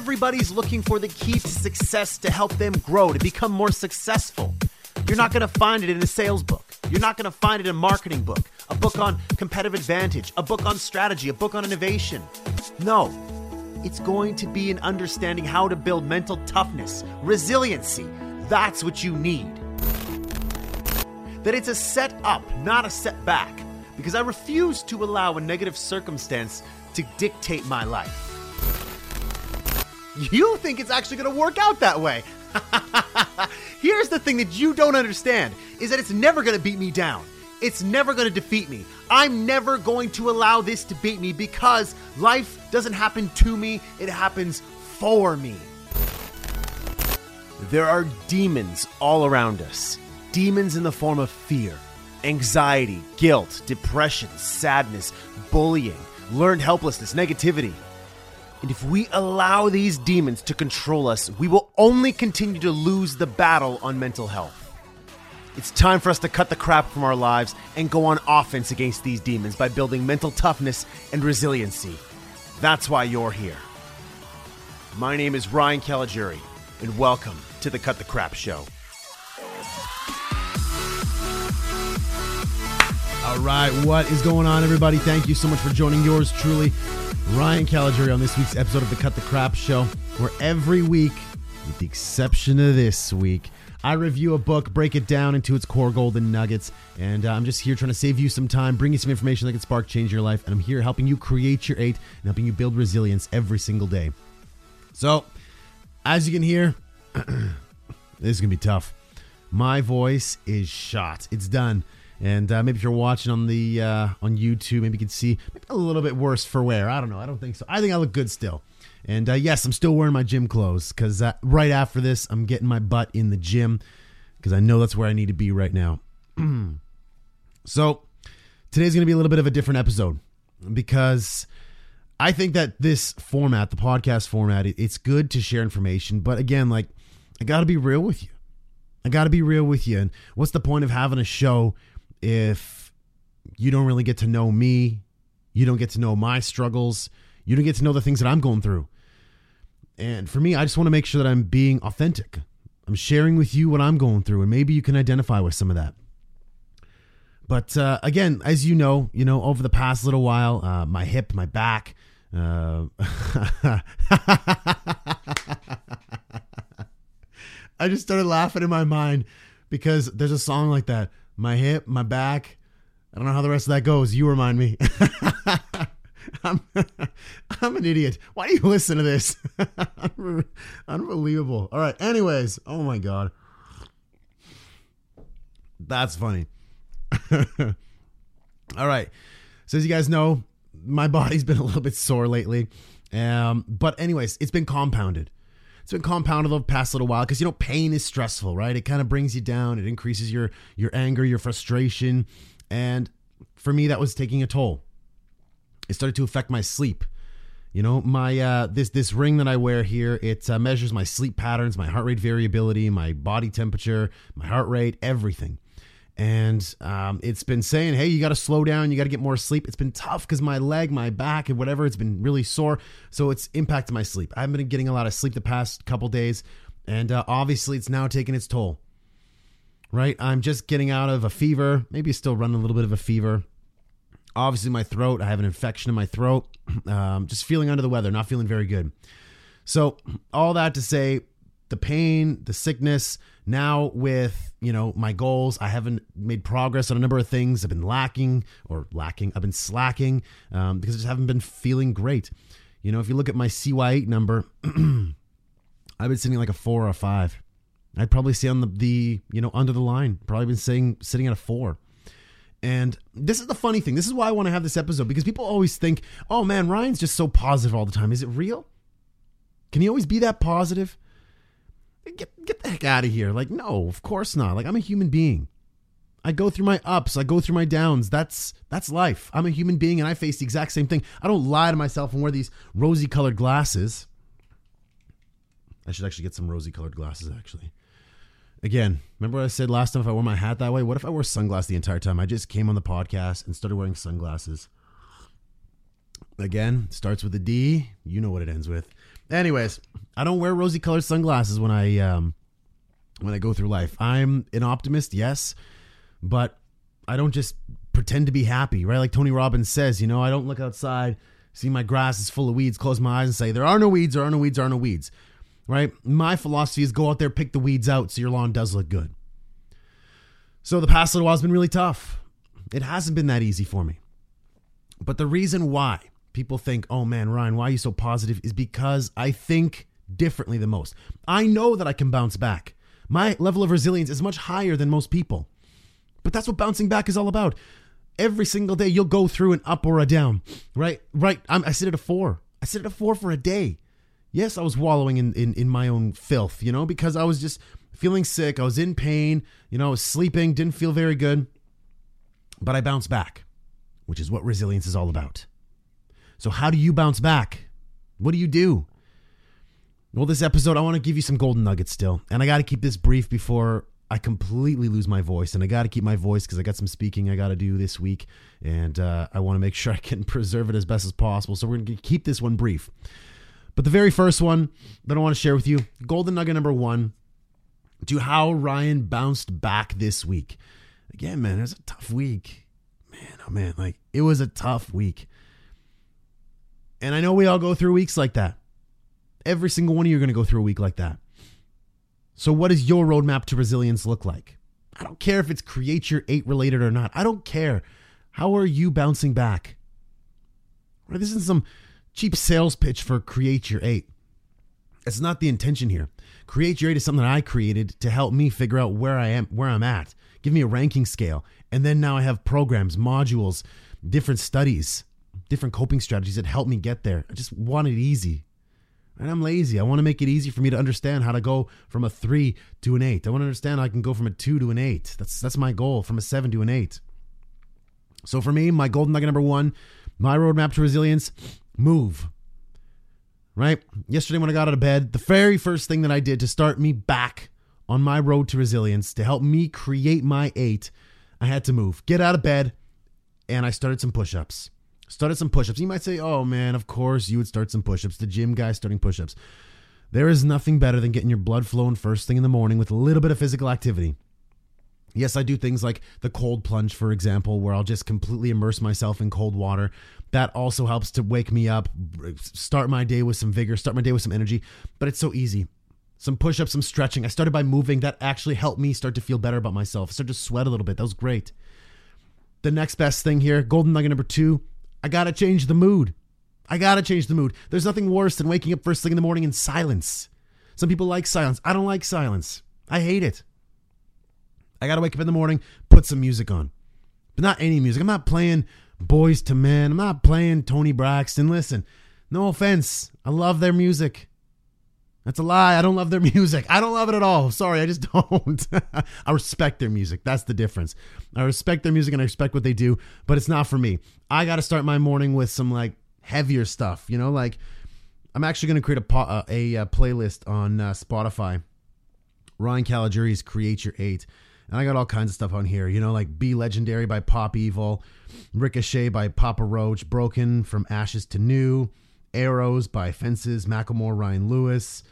Everybody's looking for the key to success to help them grow, to become more successful. You're not going to find it in a sales book. You're not going to find it in a marketing book, a book on competitive advantage, a book on strategy, a book on innovation. No, it's going to be in understanding how to build mental toughness, resiliency. That's what you need. That it's a set up, not a setback, because I refuse to allow a negative circumstance to dictate my life. You think it's actually going to work out that way. Here's the thing that you don't understand is that it's never going to beat me down. It's never going to defeat me. I'm never going to allow this to beat me because life doesn't happen to me, it happens for me. There are demons all around us. Demons in the form of fear, anxiety, guilt, depression, sadness, bullying, learned helplessness, negativity. And if we allow these demons to control us, we will only continue to lose the battle on mental health. It's time for us to cut the crap from our lives and go on offense against these demons by building mental toughness and resiliency. That's why you're here. My name is Ryan Caligiuri, and welcome to the Cut the Crap Show. All right, what is going on, everybody? Thank you so much for joining yours truly, Ryan Caligiuri, on this week's episode of the Cut the Crap Show, where every week, with the exception of this week, I review a book, break it down into its core golden nuggets, and uh, I'm just here trying to save you some time, bring you some information that can spark change in your life, and I'm here helping you create your eight and helping you build resilience every single day. So, as you can hear, this is gonna be tough. My voice is shot. It's done. And uh, maybe if you're watching on the uh, on YouTube, maybe you can see maybe a little bit worse for wear. I don't know. I don't think so. I think I look good still. And uh, yes, I'm still wearing my gym clothes because uh, right after this, I'm getting my butt in the gym because I know that's where I need to be right now. so today's going to be a little bit of a different episode because I think that this format, the podcast format, it's good to share information. But again, like I got to be real with you. I got to be real with you. And what's the point of having a show if you don't really get to know me? You don't get to know my struggles. You don't get to know the things that I'm going through. And for me, I just want to make sure that I'm being authentic. I'm sharing with you what I'm going through, and maybe you can identify with some of that. But uh, again, as you know, you know, over the past little while, uh, my hip, my back. Uh, I just started laughing in my mind because there's a song like that. My hip, my back. I don't know how the rest of that goes. You remind me. I'm, I'm an idiot. Why do you listen to this? Unbelievable. All right. Anyways, oh my God. That's funny. All right. So as you guys know, my body's been a little bit sore lately. Um, but anyways, it's been compounded. It's been compounded over the past little while because you know pain is stressful, right? It kind of brings you down. It increases your your anger, your frustration, and for me, that was taking a toll. It started to affect my sleep. You know, my uh, this this ring that I wear here, it uh, measures my sleep patterns, my heart rate variability, my body temperature, my heart rate, everything. And um, it's been saying, hey, you got to slow down, you got to get more sleep. It's been tough because my leg, my back, and whatever, it's been really sore. So it's impacted my sleep. I haven't been getting a lot of sleep the past couple days, and uh, obviously it's now taking its toll. Right, I'm just getting out of a fever, maybe still running a little bit of a fever obviously my throat i have an infection in my throat um, just feeling under the weather not feeling very good so all that to say the pain the sickness now with you know my goals i haven't made progress on a number of things i've been lacking or lacking i've been slacking um, because i just haven't been feeling great you know if you look at my cy8 number i've been sitting like a four or a five i'd probably say on the, the you know under the line probably been saying sitting at a four and this is the funny thing. This is why I want to have this episode because people always think, oh man, Ryan's just so positive all the time. Is it real? Can he always be that positive? Get, get the heck out of here. Like, no, of course not. Like, I'm a human being. I go through my ups, I go through my downs. That's that's life. I'm a human being and I face the exact same thing. I don't lie to myself and wear these rosy colored glasses. I should actually get some rosy colored glasses actually. Again, remember what I said last time if I wore my hat that way? What if I wore sunglasses the entire time? I just came on the podcast and started wearing sunglasses. Again, starts with a D. You know what it ends with. Anyways, I don't wear rosy colored sunglasses when I um when I go through life. I'm an optimist, yes, but I don't just pretend to be happy, right? Like Tony Robbins says, you know, I don't look outside, see my grass is full of weeds, close my eyes and say, there are no weeds, there are no weeds, there are no weeds, right? My philosophy is go out there, pick the weeds out so your lawn does look good. So the past little while has been really tough. It hasn't been that easy for me. But the reason why people think, oh man, Ryan, why are you so positive? is because I think differently than most. I know that I can bounce back. My level of resilience is much higher than most people. But that's what bouncing back is all about. Every single day, you'll go through an up or a down, right? Right. I'm, I sit at a four. I sit at a four for a day. Yes, I was wallowing in, in, in my own filth, you know, because I was just feeling sick. I was in pain. You know, I was sleeping, didn't feel very good. But I bounced back, which is what resilience is all about. So, how do you bounce back? What do you do? Well, this episode, I want to give you some golden nuggets still. And I got to keep this brief before I completely lose my voice. And I got to keep my voice because I got some speaking I got to do this week. And uh, I want to make sure I can preserve it as best as possible. So we're going to keep this one brief. But the very first one that I want to share with you golden nugget number one to how Ryan bounced back this week. Again, man, it was a tough week. Man, oh man, like it was a tough week. And I know we all go through weeks like that. Every single one of you are going to go through a week like that. So, what does your roadmap to resilience look like? I don't care if it's create your eight related or not. I don't care. How are you bouncing back? Right, this isn't some cheap sales pitch for create your eight. It's not the intention here. Create your eight is something that I created to help me figure out where I am, where I'm at. Give me a ranking scale. And then now I have programs, modules, different studies, different coping strategies that help me get there. I just want it easy. And I'm lazy. I want to make it easy for me to understand how to go from a three to an eight. I want to understand how I can go from a two to an eight. That's that's my goal, from a seven to an eight. So for me, my golden nugget number one, my roadmap to resilience, move. Right? Yesterday when I got out of bed, the very first thing that I did to start me back on my road to resilience, to help me create my eight, I had to move. Get out of bed, and I started some push-ups started some push-ups. You might say, "Oh man, of course you would start some push-ups." The gym guy starting push-ups. There is nothing better than getting your blood flowing first thing in the morning with a little bit of physical activity. Yes, I do things like the cold plunge, for example, where I'll just completely immerse myself in cold water. That also helps to wake me up, start my day with some vigor, start my day with some energy. But it's so easy. Some push ups, some stretching. I started by moving. That actually helped me start to feel better about myself. start to sweat a little bit. That was great. The next best thing here, golden nugget number two I got to change the mood. I got to change the mood. There's nothing worse than waking up first thing in the morning in silence. Some people like silence. I don't like silence. I hate it. I got to wake up in the morning, put some music on. But not any music. I'm not playing Boyz II Men. I'm not playing Toni Braxton. Listen, no offense. I love their music. That's a lie. I don't love their music. I don't love it at all. Sorry, I just don't. I respect their music. That's the difference. I respect their music and I respect what they do, but it's not for me. I got to start my morning with some like heavier stuff, you know, like I'm actually going to create a, uh, a, a, playlist on uh, Spotify. Ryan Caligiuri's Create Your Eight. And I got all kinds of stuff on here, you know, like Be Legendary by Pop Evil, Ricochet by Papa Roach, Broken from Ashes to New, Arrows by Fences, Macklemore, Ryan Lewis,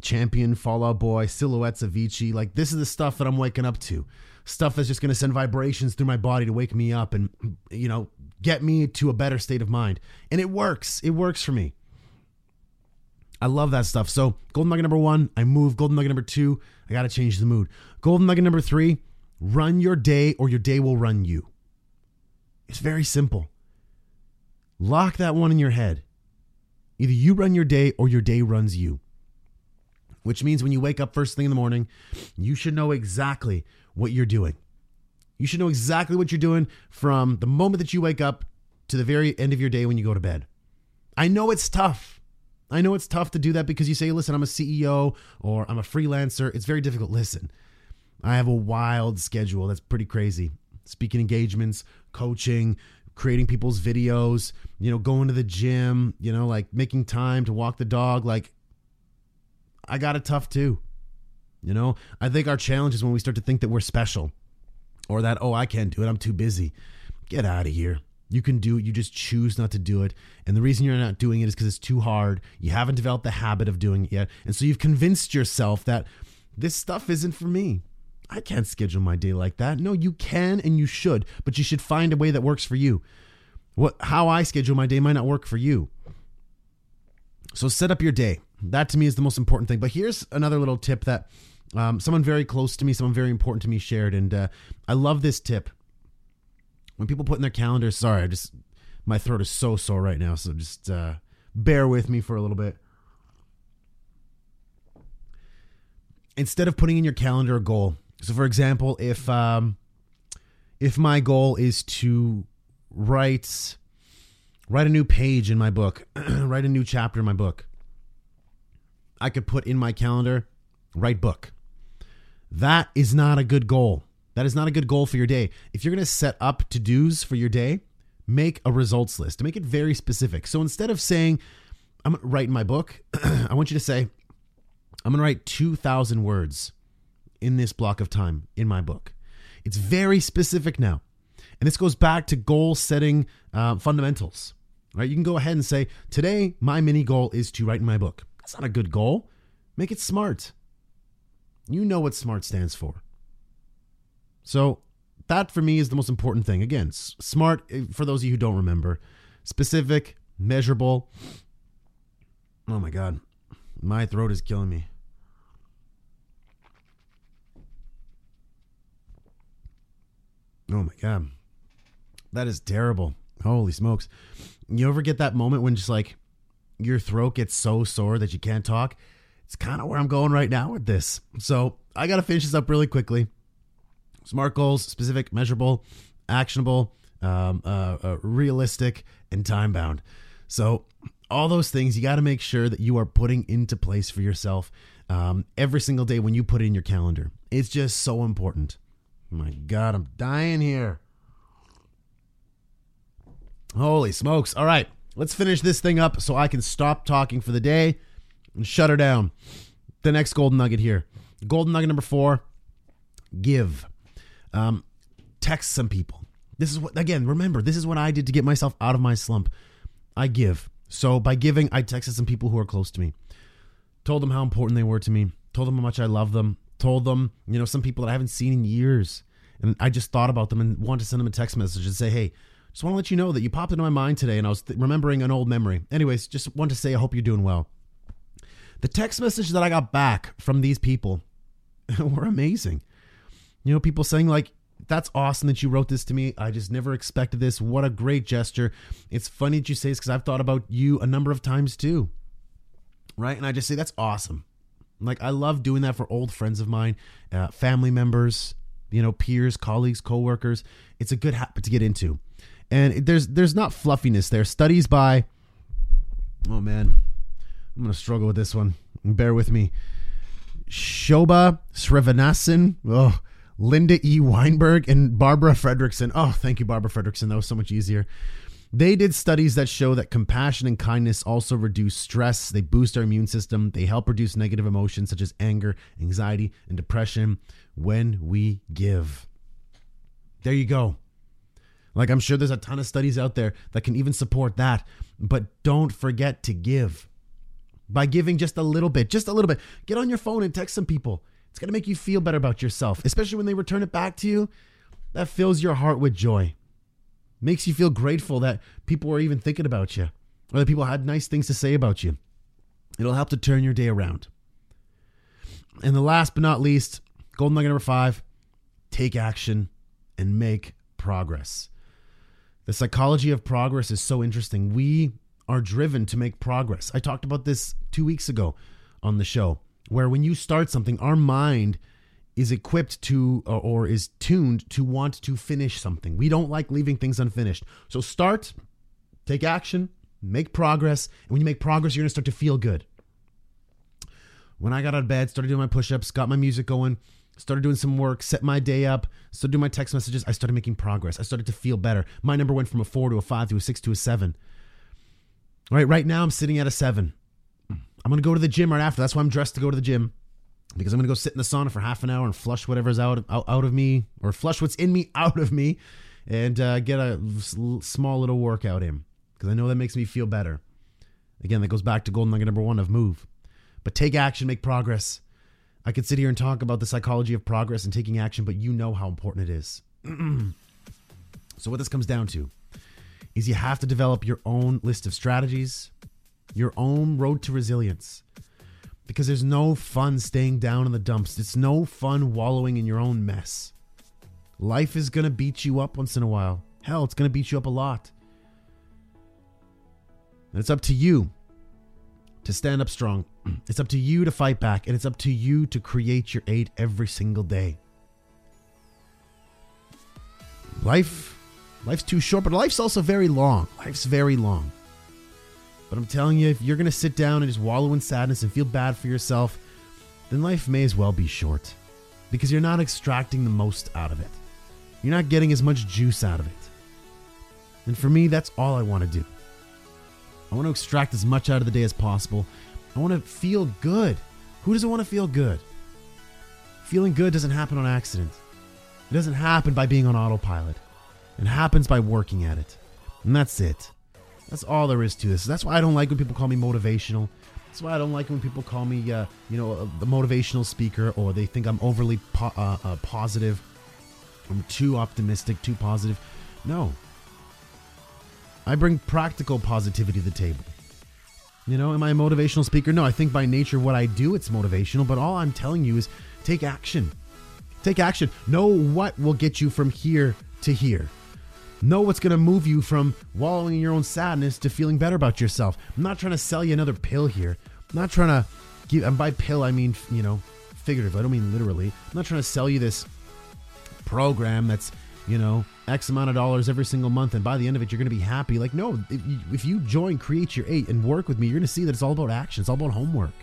Champion, Fall Out Boy, Silhouettes, Avicii. Like, this is the stuff that I'm waking up to. Stuff that's just going to send vibrations through my body to wake me up and, you know, get me to a better state of mind. And it works. It works for me. I love that stuff. So, golden nugget number one, I move. Golden nugget number two, I got to change the mood. Golden nugget number three, run your day or your day will run you. It's very simple. Lock that one in your head. Either you run your day or your day runs you. Which means when you wake up first thing in the morning, you should know exactly what you're doing. You should know exactly what you're doing from the moment that you wake up to the very end of your day when you go to bed. I know it's tough. I know it's tough to do that because you say, listen, I'm a CEO or I'm a freelancer. It's very difficult. Listen, I have a wild schedule that's pretty crazy. Speaking engagements, coaching, creating people's videos, you know, going to the gym, you know, like making time to walk the dog. Like, I got it tough too. You know, I think our challenge is when we start to think that we're special or that, oh, I can't do it. I'm too busy. Get out of here. You can do it. You just choose not to do it. And the reason you're not doing it is because it's too hard. You haven't developed the habit of doing it yet. And so you've convinced yourself that this stuff isn't for me. I can't schedule my day like that. No, you can and you should, but you should find a way that works for you. What how I schedule my day might not work for you. So set up your day. That to me is the most important thing. But here's another little tip that um, someone very close to me, someone very important to me shared, and uh, I love this tip. When people put in their calendars, sorry, I just my throat is so sore right now, so just uh, bear with me for a little bit. Instead of putting in your calendar a goal, so for example, if um, if my goal is to write write a new page in my book, write a new chapter in my book, I could put in my calendar write book. That is not a good goal. That is not a good goal for your day. If you're going to set up to dos for your day, make a results list. Make it very specific. So instead of saying, I'm going to write my book, I want you to say, I'm going to write 2,000 words in this block of time in my book. It's very specific now. And this goes back to goal setting uh, fundamentals, right? You can go ahead and say, Today, my mini goal is to write my book. That's not a good goal. Make it smart. You know what SMART stands for. So, that for me is the most important thing. Again, SMART, eh, for those of you who don't remember, specific, measurable. Oh my God. My throat is killing me. Oh my God. That is terrible. Holy smokes. You ever get that moment when just like your throat gets so sore that you can't talk? It's kind of where I'm going right now with this. So I got to finish this up really quickly. Smart goals, specific, measurable, actionable, um, uh, uh, realistic, and time bound. So all those things you got to make sure that you are putting into place for yourself um, every single day when you put it in your calendar. It's just so important. My God, I'm dying here. Holy smokes. All right, let's finish this thing up so I can stop talking for the day and shut her down. The next golden nugget here. Golden nugget number four give. Um, text some people. This is what, again, remember, this is what I did to get myself out of my slump. I give. So by giving, I texted some people who are close to me, told them how important they were to me, told them how much I love them, told them, you know, some people that I haven't seen in years. And I just thought about them and wanted to send them a text message and say, hey, just want to let you know that you popped into my mind today and I was th- remembering an old memory. Anyways, just want to say I hope you're doing well. The text message that I got back from these people were amazing. You know, people saying, like, that's awesome that you wrote this to me. I just never expected this. What a great gesture. It's funny that you say this because I've thought about you a number of times too. Right. And I just say, that's awesome. Like, I love doing that for old friends of mine, uh, family members, you know, peers, colleagues, coworkers. It's a good habit to get into. And there's there's not fluffiness there. Studies by oh man, I'm gonna struggle with this one. Bear with me. Shoba Sreenivasan, oh, Linda E. Weinberg, and Barbara Fredrickson. Oh, thank you, Barbara Fredrickson. That was so much easier. They did studies that show that compassion and kindness also reduce stress. They boost our immune system. They help reduce negative emotions such as anger, anxiety, and depression when we give. There you go. Like, I'm sure there's a ton of studies out there that can even support that. But don't forget to give. By giving just a little bit, just a little bit, get on your phone and text some people. It's going to make you feel better about yourself, especially when they return it back to you. That fills your heart with joy. Makes you feel grateful that people are even thinking about you or that people had nice things to say about you. It'll help to turn your day around. And the last but not least, golden nugget number five take action and make progress. The psychology of progress is so interesting. We are driven to make progress. I talked about this two weeks ago on the show, where when you start something, our mind is equipped to or is tuned to want to finish something. We don't like leaving things unfinished. So start, take action, make progress. And when you make progress, you're going to start to feel good. When I got out of bed, started doing my push ups, got my music going, started doing some work, set my day up, started doing my text messages. I started making progress. I started to feel better. My number went from a four to a five to a six to a seven. All right, right now I'm sitting at a seven. I'm gonna go to the gym right after. That's why I'm dressed to go to the gym because I'm gonna go sit in the sauna for half an hour and flush whatever's out out, out of me or flush what's in me out of me, and uh, get a small little workout in because I know that makes me feel better. Again, that goes back to golden nugget number one of move. But take action, make progress. I could sit here and talk about the psychology of progress and taking action, but you know how important it is. so, what this comes down to is you have to develop your own list of strategies, your own road to resilience. Because there's no fun staying down in the dumps. It's no fun wallowing in your own mess. Life is going to beat you up once in a while. Hell, it's going to beat you up a lot. And it's up to you to stand up strong. It's up to you to fight back, and it's up to you to create your eight every single day. Life, life's too short, but life's also very long. Life's very long. But I'm telling you, if you're gonna sit down and just wallow in sadness and feel bad for yourself, then life may as well be short, because you're not extracting the most out of it. You're not getting as much juice out of it. And for me, that's all I want to do. I want to extract as much out of the day as possible. I want to feel good. Who doesn't want to feel good? Feeling good doesn't happen on accident. It doesn't happen by being on autopilot. It happens by working at it. And that's it. That's all there is to this. That's why I don't like when people call me motivational. That's why I don't like when people call me, uh, you know, a, a motivational speaker, or they think I'm overly po- uh, uh, positive. I'm too optimistic, too positive. No, I bring practical positivity to the table. You know, am I a motivational speaker? No, I think by nature what I do it's motivational, but all I'm telling you is take action. Take action. Know what will get you from here to here. Know what's going to move you from wallowing in your own sadness to feeling better about yourself. I'm not trying to sell you another pill here. I'm not trying to give, and by pill, I mean, you know, figuratively. I don't mean literally. I'm not trying to sell you this program that's you know x amount of dollars every single month and by the end of it you're going to be happy like no if you, if you join create your eight and work with me you're going to see that it's all about action it's all about homework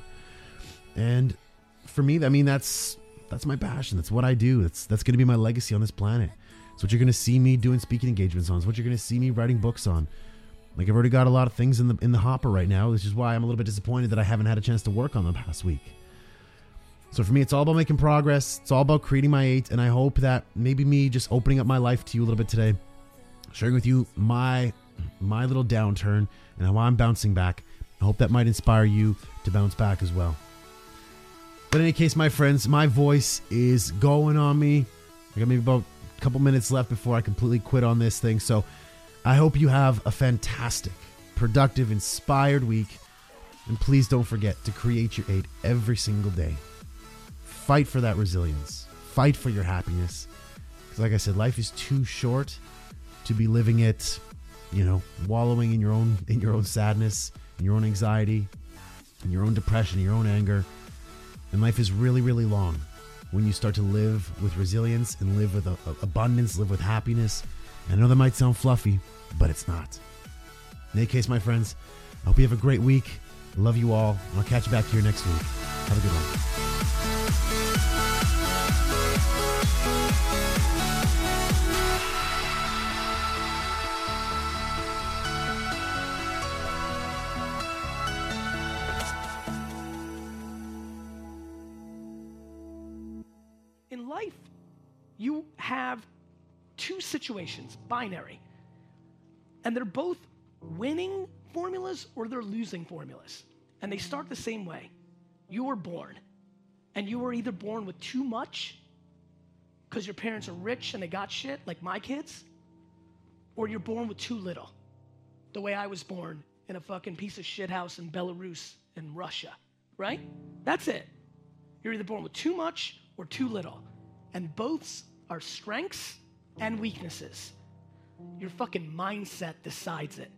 and for me i mean that's that's my passion that's what i do that's that's going to be my legacy on this planet it's what you're going to see me doing speaking engagements on it's what you're going to see me writing books on like i've already got a lot of things in the in the hopper right now which is why i'm a little bit disappointed that i haven't had a chance to work on them past week so for me, it's all about making progress. It's all about creating my eight, and I hope that maybe me just opening up my life to you a little bit today, sharing with you my my little downturn and how I'm bouncing back. I hope that might inspire you to bounce back as well. But in any case, my friends, my voice is going on me. I got maybe about couple minutes left before I completely quit on this thing. So I hope you have a fantastic, productive, inspired week. And please don't forget to create your eight every single day. Fight for that resilience. Fight for your happiness. Because like i said life is too short to be living it you know wallowing in your own in your own sadness in your own anxiety in your own depression your own anger. And life is really really long when you start to live with resilience and live with a, a abundance live with happiness. I know that might sound fluffy but it's not. In any case my friends i hope you have a great week. Love you all. And i'll catch you back here next week. Have a good one situations, binary, and they're both winning formulas or they're losing formulas. And they start the same way. You were born, and you were either born with too much because your parents are rich and they got shit, like my kids, or you're born with too little, the way I was born in a fucking piece of shit house in Belarus in Russia, right? That's it. You're either born with too much or too little. And both are strengths and weaknesses. Your fucking mindset decides it.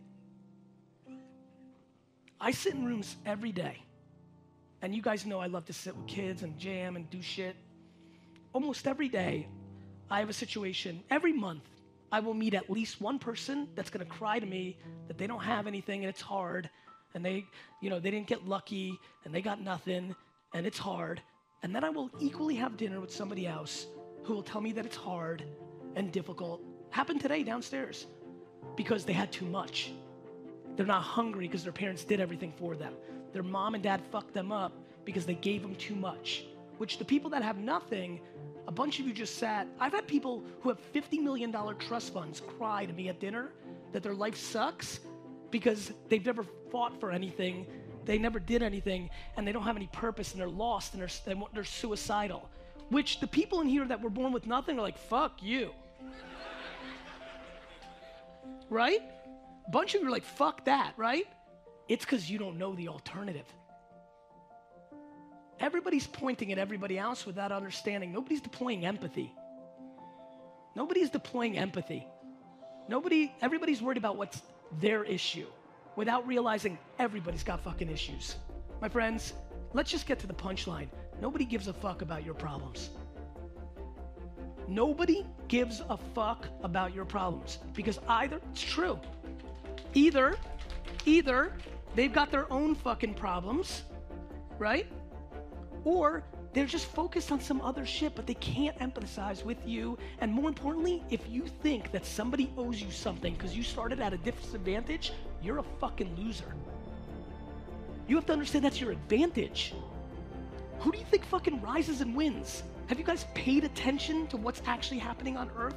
I sit in rooms every day. And you guys know I love to sit with kids and jam and do shit. Almost every day, I have a situation. Every month, I will meet at least one person that's gonna cry to me that they don't have anything and it's hard. And they, you know, they didn't get lucky and they got nothing and it's hard. And then I will equally have dinner with somebody else who will tell me that it's hard and difficult. Happened today downstairs because they had too much. They're not hungry because their parents did everything for them. Their mom and dad fucked them up because they gave them too much. Which the people that have nothing, A bunch of you just sat. I've had people who have $50 million trust funds cry to me at dinner that their life sucks because they've never fought for anything, they never did anything, and they don't have any purpose, and they're lost, and they're, they're suicidal. Which the people in here that were born with nothing are like, fuck you. Right? A Bunch of you are like, fuck that, right? It's because you don't know the alternative. Everybody's pointing at everybody else without understanding. Nobody's deploying empathy. Nobody's deploying empathy. Nobody, everybody's worried about what's their issue without realizing everybody's got fucking issues. My friends, let's just get to the punchline. Nobody gives a fuck about your problems. Nobody gives a fuck about your problems because either, it's true, either, either they've got their own fucking problems, right? Or they're just focused on some other shit, but they can't empathize with you. And more importantly, if you think that somebody owes you something because you started at a disadvantage, you're a fucking loser. You have to understand that's your advantage. Who do you think fucking rises and wins? Have you guys paid attention to what's actually happening on Earth?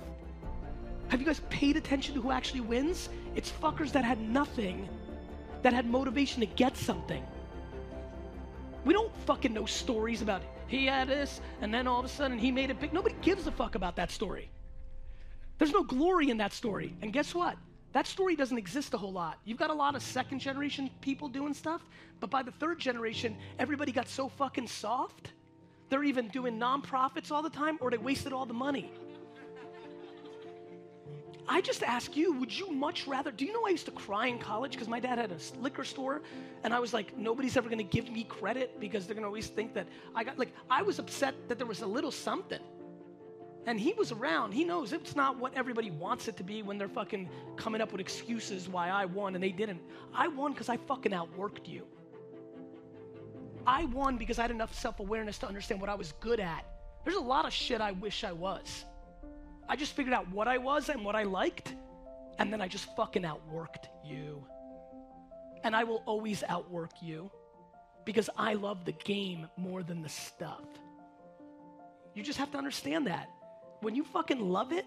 Have you guys paid attention to who actually wins? It's fuckers that had nothing, that had motivation to get something. We don't fucking know stories about he had this and then all of a sudden he made it big. Nobody gives a fuck about that story. There's no glory in that story. And guess what? That story doesn't exist a whole lot. You've got a lot of second generation people doing stuff, but by the third generation, everybody got so fucking soft. They're even doing nonprofits all the time or they wasted all the money. I just ask you, would you much rather? Do you know I used to cry in college because my dad had a liquor store and I was like, nobody's ever gonna give me credit because they're gonna always think that I got, like, I was upset that there was a little something. And he was around. He knows it's not what everybody wants it to be when they're fucking coming up with excuses why I won and they didn't. I won because I fucking outworked you. I won because I had enough self awareness to understand what I was good at. There's a lot of shit I wish I was. I just figured out what I was and what I liked, and then I just fucking outworked you. And I will always outwork you because I love the game more than the stuff. You just have to understand that. When you fucking love it,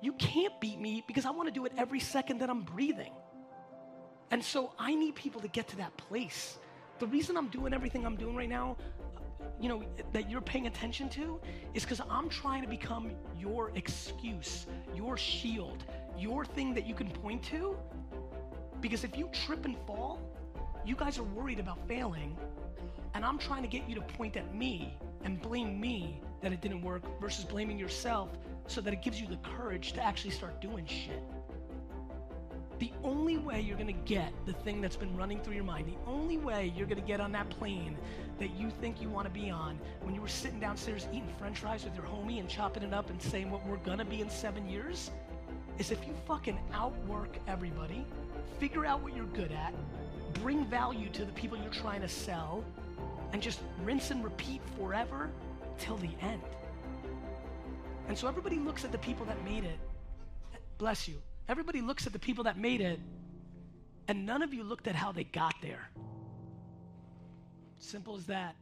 you can't beat me because I want to do it every second that I'm breathing. And so I need people to get to that place. The reason I'm doing everything I'm doing right now, you know, that you're paying attention to is because I'm trying to become your excuse, your shield, your thing that you can point to. Because if you trip and fall, you guys are worried about failing, and I'm trying to get you to point at me and blame me that it didn't work versus blaming yourself so that it gives you the courage to actually start doing shit. The only way you're gonna get the thing that's been running through your mind, the only way you're gonna get on that plane that you think you wanna be on when you were sitting downstairs eating french fries with your homie and chopping it up and saying what we're gonna be in seven years, is if you fucking outwork everybody, figure out what you're good at, bring value to the people you're trying to sell, and just rinse and repeat forever till the end. And so everybody looks at the people that made it. Bless you. Everybody looks at the people that made it, and none of you looked at how they got there. Simple as that.